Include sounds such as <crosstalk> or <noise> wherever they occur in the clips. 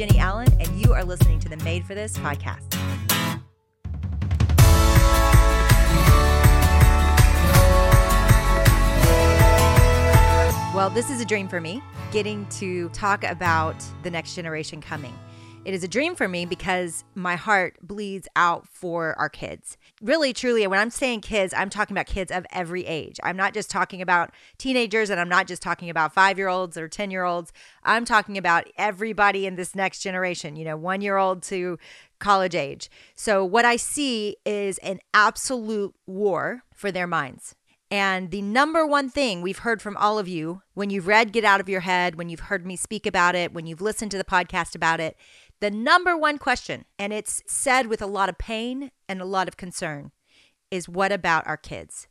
Jennie Allen, and you are listening to the Made for This podcast. Well, this is a dream for me, getting to talk about the next generation coming. It is a dream for me because my heart bleeds out for our kids. Really, truly, when I'm saying kids, I'm talking about kids of every age. I'm not just talking about teenagers and I'm not just talking about five year olds or 10 year olds. I'm talking about everybody in this next generation, you know, one year old to college age. So, what I see is an absolute war for their minds. And the number one thing we've heard from all of you when you've read Get Out of Your Head, when you've heard me speak about it, when you've listened to the podcast about it, the number one question, and it's said with a lot of pain and a lot of concern, is what about our kids?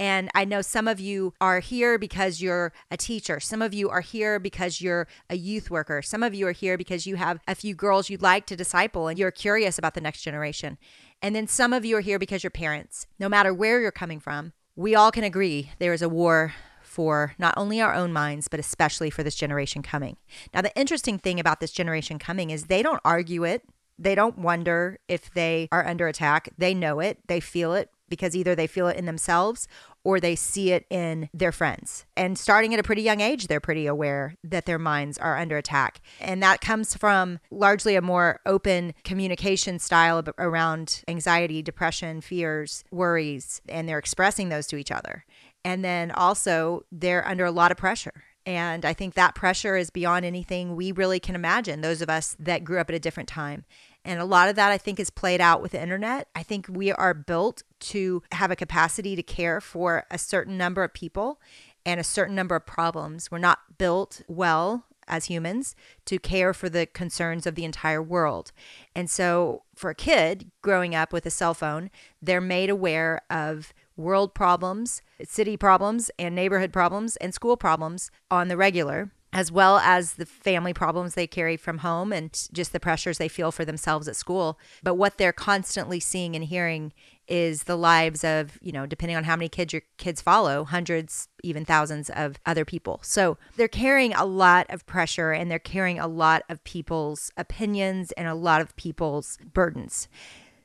And I know some of you are here because you're a teacher. Some of you are here because you're a youth worker. Some of you are here because you have a few girls you'd like to disciple and you're curious about the next generation. And then some of you are here because you're parents. No matter where you're coming from, we all can agree there is a war for not only our own minds, but especially for this generation coming. Now, the interesting thing about this generation coming is they don't argue it. They don't wonder if they are under attack. They know it, they feel it because either they feel it in themselves or they see it in their friends. And starting at a pretty young age, they're pretty aware that their minds are under attack. And that comes from largely a more open communication style around anxiety, depression, fears, worries, and they're expressing those to each other. And then also, they're under a lot of pressure. And I think that pressure is beyond anything we really can imagine, those of us that grew up at a different time. And a lot of that I think is played out with the internet. I think we are built to have a capacity to care for a certain number of people and a certain number of problems. We're not built well as humans to care for the concerns of the entire world. And so for a kid growing up with a cell phone, they're made aware of world problems, city problems, and neighborhood problems, and school problems on the regular, as well as the family problems they carry from home and just the pressures they feel for themselves at school. But what they're constantly seeing and hearing is the lives of, you know, depending on how many kids your kids follow, hundreds, even thousands of other people. So they're carrying a lot of pressure and they're carrying a lot of people's opinions and a lot of people's burdens.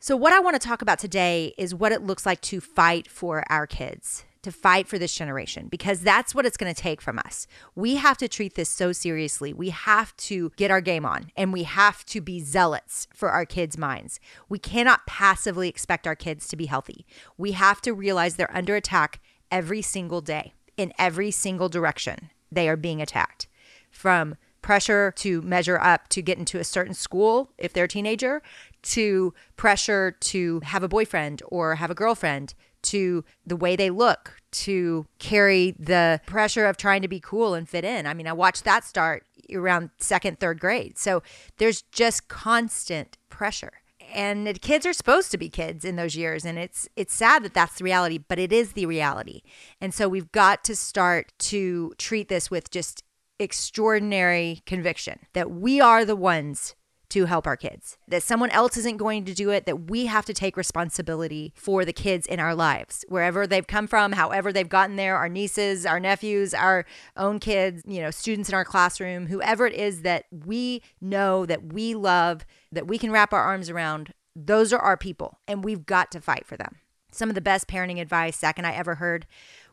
So, what I want to talk about today is what it looks like to fight for our kids, to fight for this generation, because that's what it's going to take from us. We have to treat this so seriously. We have to get our game on and we have to be zealots for our kids' minds. We cannot passively expect our kids to be healthy. We have to realize they're under attack every single day, in every single direction. They are being attacked from pressure to measure up to get into a certain school if they're a teenager to pressure to have a boyfriend or have a girlfriend to the way they look to carry the pressure of trying to be cool and fit in. I mean, I watched that start around second, third grade. So there's just constant pressure. And the kids are supposed to be kids in those years and it's it's sad that that's the reality, but it is the reality. And so we've got to start to treat this with just extraordinary conviction that we are the ones to help our kids, that someone else isn't going to do it, that we have to take responsibility for the kids in our lives, wherever they've come from, however they've gotten there, our nieces, our nephews, our own kids, you know, students in our classroom, whoever it is that we know that we love, that we can wrap our arms around, those are our people, and we've got to fight for them. Some of the best parenting advice Zach and I ever heard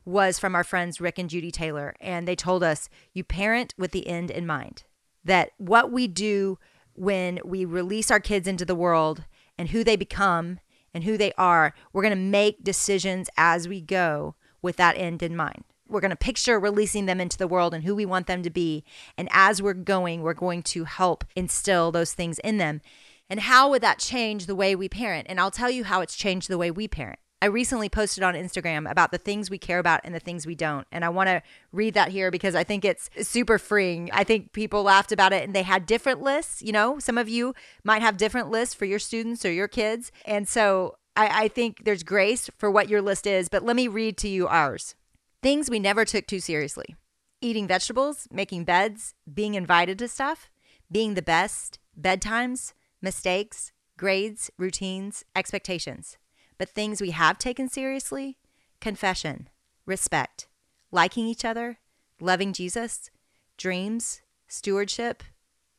was from our friends Rick and Judy Taylor. And they told us, you parent with the end in mind. That what we do when we release our kids into the world and who they become and who they are, we're going to make decisions as we go with that end in mind. We're going to picture releasing them into the world and who we want them to be. And as we're going, we're going to help instill those things in them. And how would that change the way we parent? And I'll tell you how it's changed the way we parent. I recently posted on Instagram about the things we care about and the things we don't. And I want to read that here because I think it's super freeing. I think people laughed about it and they had different lists. You know, some of you might have different lists for your students or your kids. And so I, I think there's grace for what your list is. But let me read to you ours things we never took too seriously eating vegetables, making beds, being invited to stuff, being the best, bedtimes, mistakes, grades, routines, expectations. But things we have taken seriously confession, respect, liking each other, loving Jesus, dreams, stewardship,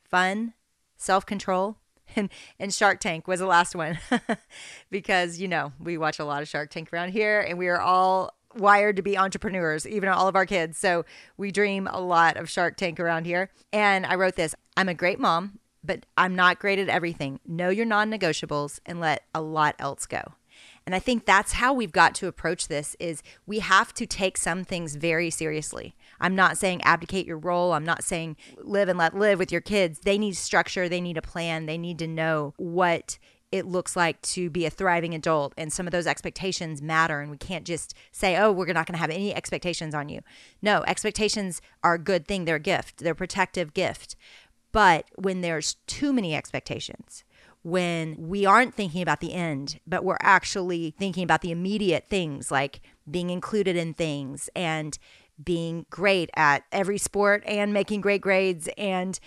fun, self control, <laughs> and, and Shark Tank was the last one <laughs> because, you know, we watch a lot of Shark Tank around here and we are all wired to be entrepreneurs, even all of our kids. So we dream a lot of Shark Tank around here. And I wrote this I'm a great mom, but I'm not great at everything. Know your non negotiables and let a lot else go. And I think that's how we've got to approach this is we have to take some things very seriously. I'm not saying abdicate your role. I'm not saying live and let live with your kids. They need structure, they need a plan, they need to know what it looks like to be a thriving adult. And some of those expectations matter. And we can't just say oh we're not going to have any expectations on you. No expectations are a good thing. They're a gift. They're a protective gift. But when there's too many expectations when we aren't thinking about the end but we're actually thinking about the immediate things like being included in things and being great at every sport and making great grades and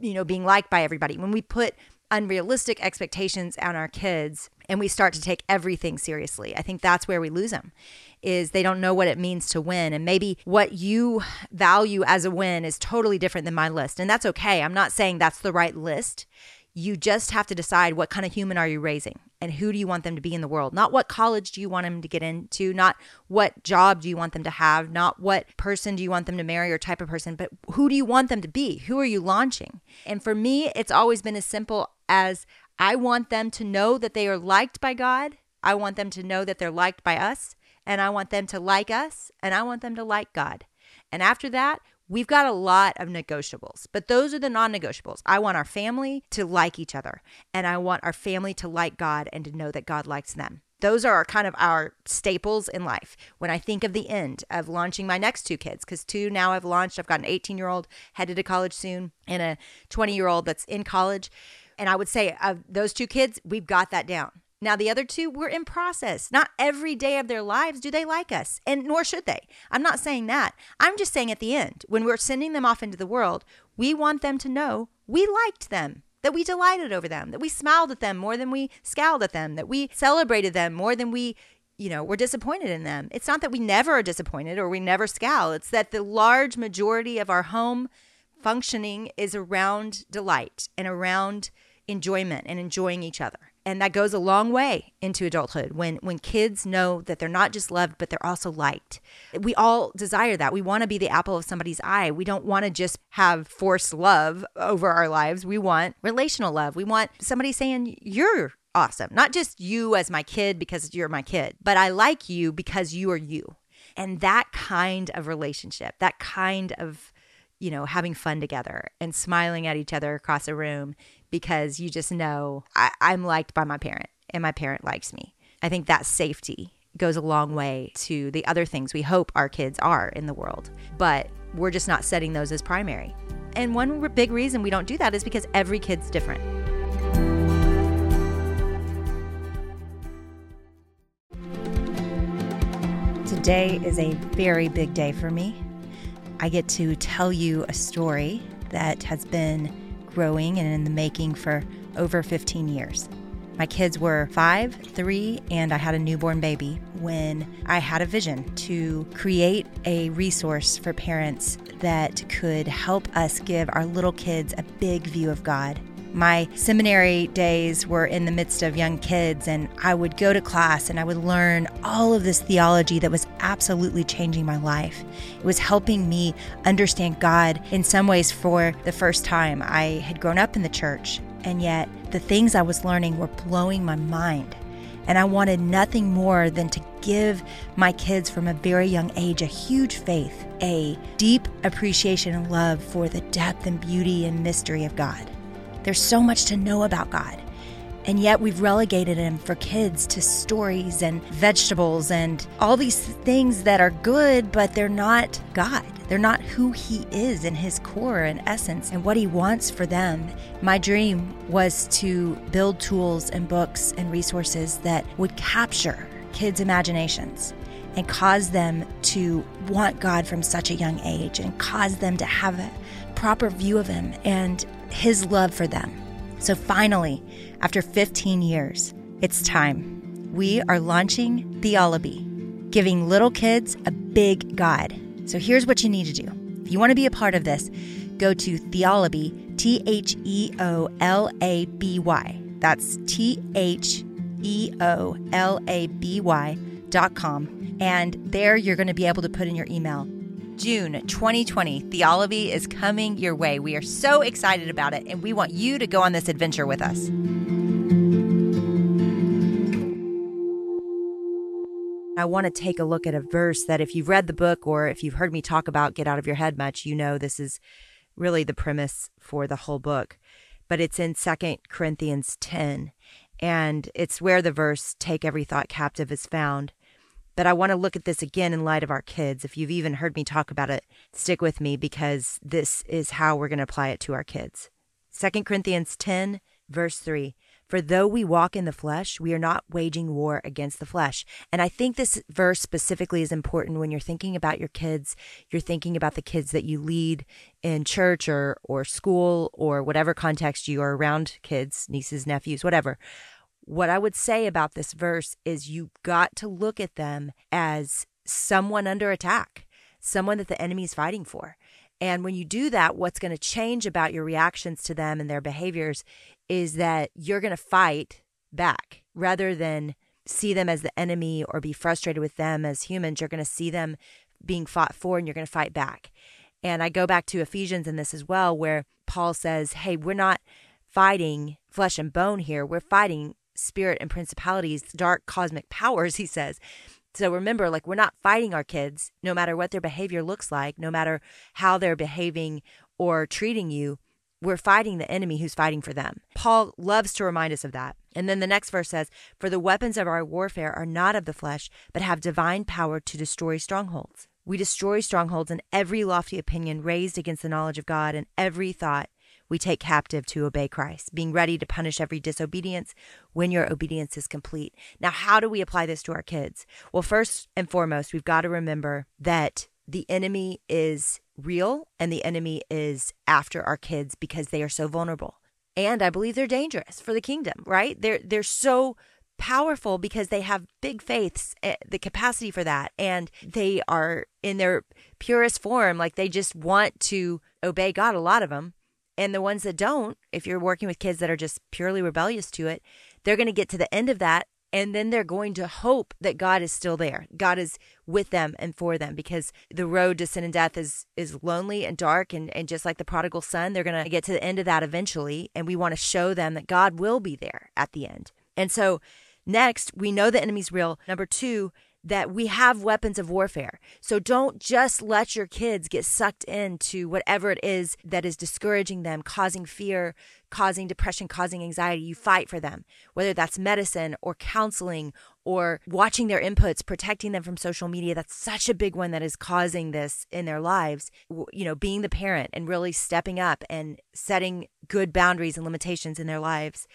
you know being liked by everybody when we put unrealistic expectations on our kids and we start to take everything seriously. I think that's where we lose them is they don't know what it means to win and maybe what you value as a win is totally different than my list and that's okay. I'm not saying that's the right list. You just have to decide what kind of human are you raising and who do you want them to be in the world? Not what college do you want them to get into, not what job do you want them to have, not what person do you want them to marry or type of person, but who do you want them to be? Who are you launching? And for me, it's always been as simple as I want them to know that they are liked by God. I want them to know that they're liked by us. And I want them to like us. And I want them to like God. And after that, we've got a lot of negotiables, but those are the non negotiables. I want our family to like each other. And I want our family to like God and to know that God likes them. Those are kind of our staples in life. When I think of the end of launching my next two kids, because two now I've launched, I've got an 18 year old headed to college soon and a 20 year old that's in college and I would say of those two kids, we've got that down. Now, the other two, we're in process. Not every day of their lives do they like us, and nor should they. I'm not saying that. I'm just saying at the end, when we're sending them off into the world, we want them to know we liked them, that we delighted over them, that we smiled at them more than we scowled at them, that we celebrated them more than we, you know, were disappointed in them. It's not that we never are disappointed or we never scowl, it's that the large majority of our home functioning is around delight and around enjoyment and enjoying each other. And that goes a long way into adulthood when when kids know that they're not just loved but they're also liked. We all desire that. We want to be the apple of somebody's eye. We don't want to just have forced love over our lives. We want relational love. We want somebody saying you're awesome. Not just you as my kid because you're my kid, but I like you because you are you. And that kind of relationship, that kind of you know, having fun together and smiling at each other across a room because you just know I, I'm liked by my parent and my parent likes me. I think that safety goes a long way to the other things we hope our kids are in the world, but we're just not setting those as primary. And one big reason we don't do that is because every kid's different. Today is a very big day for me. I get to tell you a story that has been growing and in the making for over 15 years. My kids were five, three, and I had a newborn baby when I had a vision to create a resource for parents that could help us give our little kids a big view of God my seminary days were in the midst of young kids, and I would go to class and I would learn all of this theology that was absolutely changing my life. It was helping me understand God in some ways for the first time. I had grown up in the church, and yet the things I was learning were blowing my mind. And I wanted nothing more than to give my kids from a very young age a huge faith, a deep appreciation and love for the depth and beauty and mystery of God. There's so much to know about God. And yet we've relegated him for kids to stories and vegetables and all these things that are good, but they're not God. They're not who he is in his core and essence and what he wants for them. My dream was to build tools and books and resources that would capture kids' imaginations and cause them to want God from such a young age and cause them to have a proper view of him and his love for them. So finally, after 15 years, it's time. We are launching Theolaby, giving little kids a big God. So here's what you need to do. If you want to be a part of this, go to theolaby.com T H E O L A B Y. That's T H E O L A B Y dot com. And there you're going to be able to put in your email. June 2020, Theolaby is coming your way. We are so excited about it, and we want you to go on this adventure with us. I want to take a look at a verse that if you've read the book or if you've heard me talk about Get Out of Your Head much, you know this is really the premise for the whole book. But it's in Second Corinthians 10, and it's where the verse, Take every thought captive, is found. But I want to look at this again in light of our kids. If you've even heard me talk about it, stick with me because this is how we're going to apply it to our kids. Second Corinthians 10, verse 3. For though we walk in the flesh, we are not waging war against the flesh. And I think this verse specifically is important when you're thinking about your kids. You're thinking about the kids that you lead in church or, or school or whatever context you are around kids, nieces, nephews, whatever. What I would say about this verse is you got to look at them as someone under attack, someone that the enemy is fighting for. And when you do that, what's going to change about your reactions to them and their behaviors is that you're going to fight back rather than see them as the enemy or be frustrated with them as humans. You're going to see them being fought for and you're going to fight back. And I go back to Ephesians in this as well, where Paul says, Hey, we're not fighting flesh and bone here. We're fighting spirit and principalities, dark cosmic <laughs> powers, he says. So remember, like, we're not fighting our kids, no matter what their behavior looks like, no matter how they're behaving or treating you we're fighting the enemy who's fighting for them. Paul loves to remind us of that. And then the next verse says, For the weapons of our warfare are not of the flesh, but have divine power to destroy strongholds. We destroy strongholds and every lofty opinion raised against the knowledge of God and every thought we take captive to obey Christ, being ready to punish every disobedience when your obedience is complete. Now, how do we apply this to our kids? Well, first and foremost, we've got to remember that the enemy is real and the enemy is after our kids because they are so vulnerable. And I believe they're dangerous for the kingdom, right? They're they're so powerful because they have big faiths, eh, the capacity for that, and they are in their purest form. Like they just want to obey God. A lot of them, and the ones that don't, if you're working with kids that are just purely rebellious to it, they're going to get to the end of that and then they're going to hope that God is still there. God is with them and for them because the road to sin and death is is lonely and dark and, and just like the prodigal son, they're gonna get to the end of that eventually. And we want to show them that God will be there at the end. And so next, we know the enemy's real. Number two, that we have weapons of warfare. So don't just let your kids get sucked into whatever it is that is discouraging them, causing fear, causing depression, causing anxiety. You fight for them, whether that's medicine or counseling or watching their inputs, protecting them from social media. That's such a big one that is causing this in their lives. You know, being the parent and really stepping up and setting good boundaries and limitations in their lives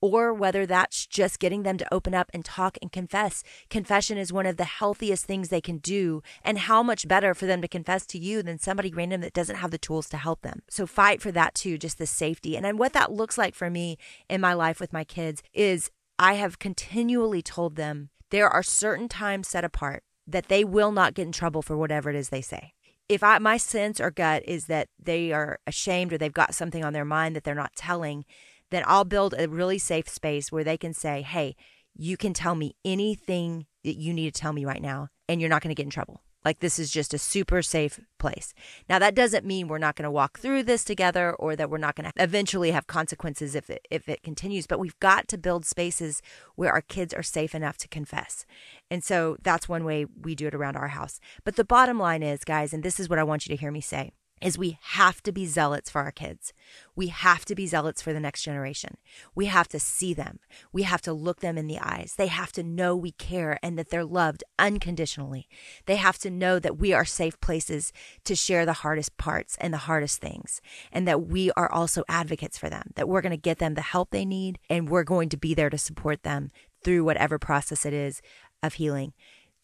or whether that's just getting them to open up and talk and confess. Confession is one of the healthiest things they can do. And how much better for them to confess to you than somebody random that doesn't have the tools to help them. So fight for that too, just the safety. And what that looks like for me in my life with my kids is I have continually told them there are certain times set apart that they will not get in trouble for whatever it is they say if I my sense or gut is that they are ashamed or they've got something on their mind that they're not telling, then I'll build a really safe space where they can say, hey, you can tell me anything that you need to tell me right now, and you're not going to get in trouble. Like this is just a super safe place. Now that doesn't mean we're not going to walk through this together or that we're not going to eventually have consequences if it, if it continues, but we've got to build spaces where our kids are safe enough to confess. And so that's one way we do it around our house. But the bottom line is, guys, and this is what I want you to hear me say is we have to be zealots for our kids. We have to be zealots for the next generation. We have to see them. We have to look them in the eyes. They have to know we care and that they're loved unconditionally. They have to know that we are safe places to share the hardest parts and the hardest things, and that we are also advocates for them, that we're going to get them the help they need, and we're going to be there to support them through whatever process it is of healing.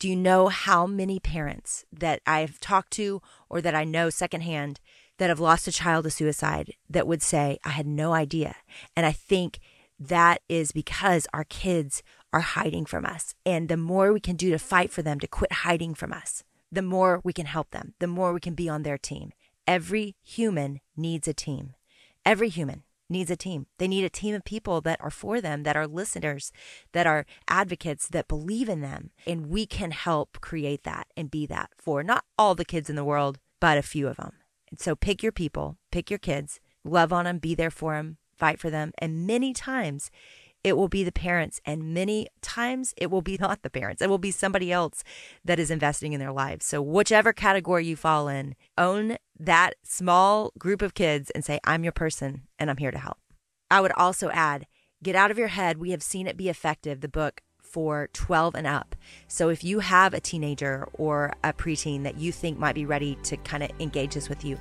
Do you know how many parents that I've talked to or that I know secondhand that have lost a child to suicide that would say, I had no idea? And I think that is because our kids are hiding from us. And the more we can do to fight for them to quit hiding from us, the more we can help them, the more we can be on their team. Every human needs a team. Every human needs a team. They need a team of people that are for them, that are listeners, that are advocates, that believe in them. And we can help create that and be that for not all the kids in the world, but a few of them. And so pick your people, pick your kids, love on them, be there for them, fight for them. And many times it will be the parents, and many times it will be <laughs> not the parents. It will be somebody else that is investing in their lives. So, whichever category you fall in, own that small group of kids and say, I'm your person and I'm here to help. I would also add, get out of your head. We have seen it be effective, the book for 12 and up. So if you have a teenager or a preteen that you think might be ready to kind of engage this with you,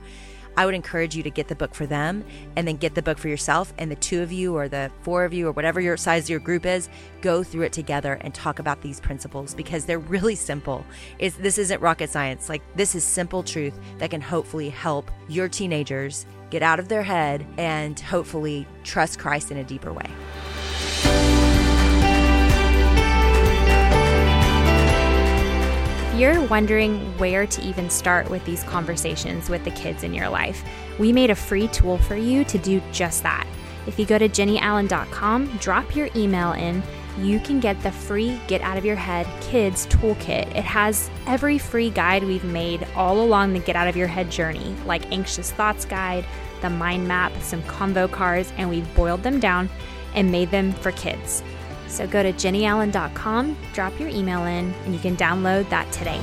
I would encourage you to get the book for them and then get the book for yourself. And the two of you, or the four of you, or whatever your size of your group is, go through it together and talk about these principles because they're really simple. It's, this isn't rocket science. Like, this is simple truth that can hopefully help your teenagers get out of their head and hopefully trust Christ in a deeper way. You're wondering where to even start with these conversations with the kids in your life, we made a free tool for you to do just that. If you go to jennieallen.com, drop your email in, you can get the free Get Out of Your Head Kids Toolkit. It has every free guide we've made all along the Get Out of Your Head journey, like Anxious Thoughts Guide, the Mind Map, some convo cards, and we've boiled them down and made them for kids. So go to jennieallen.com, drop your email in, and you can download that today.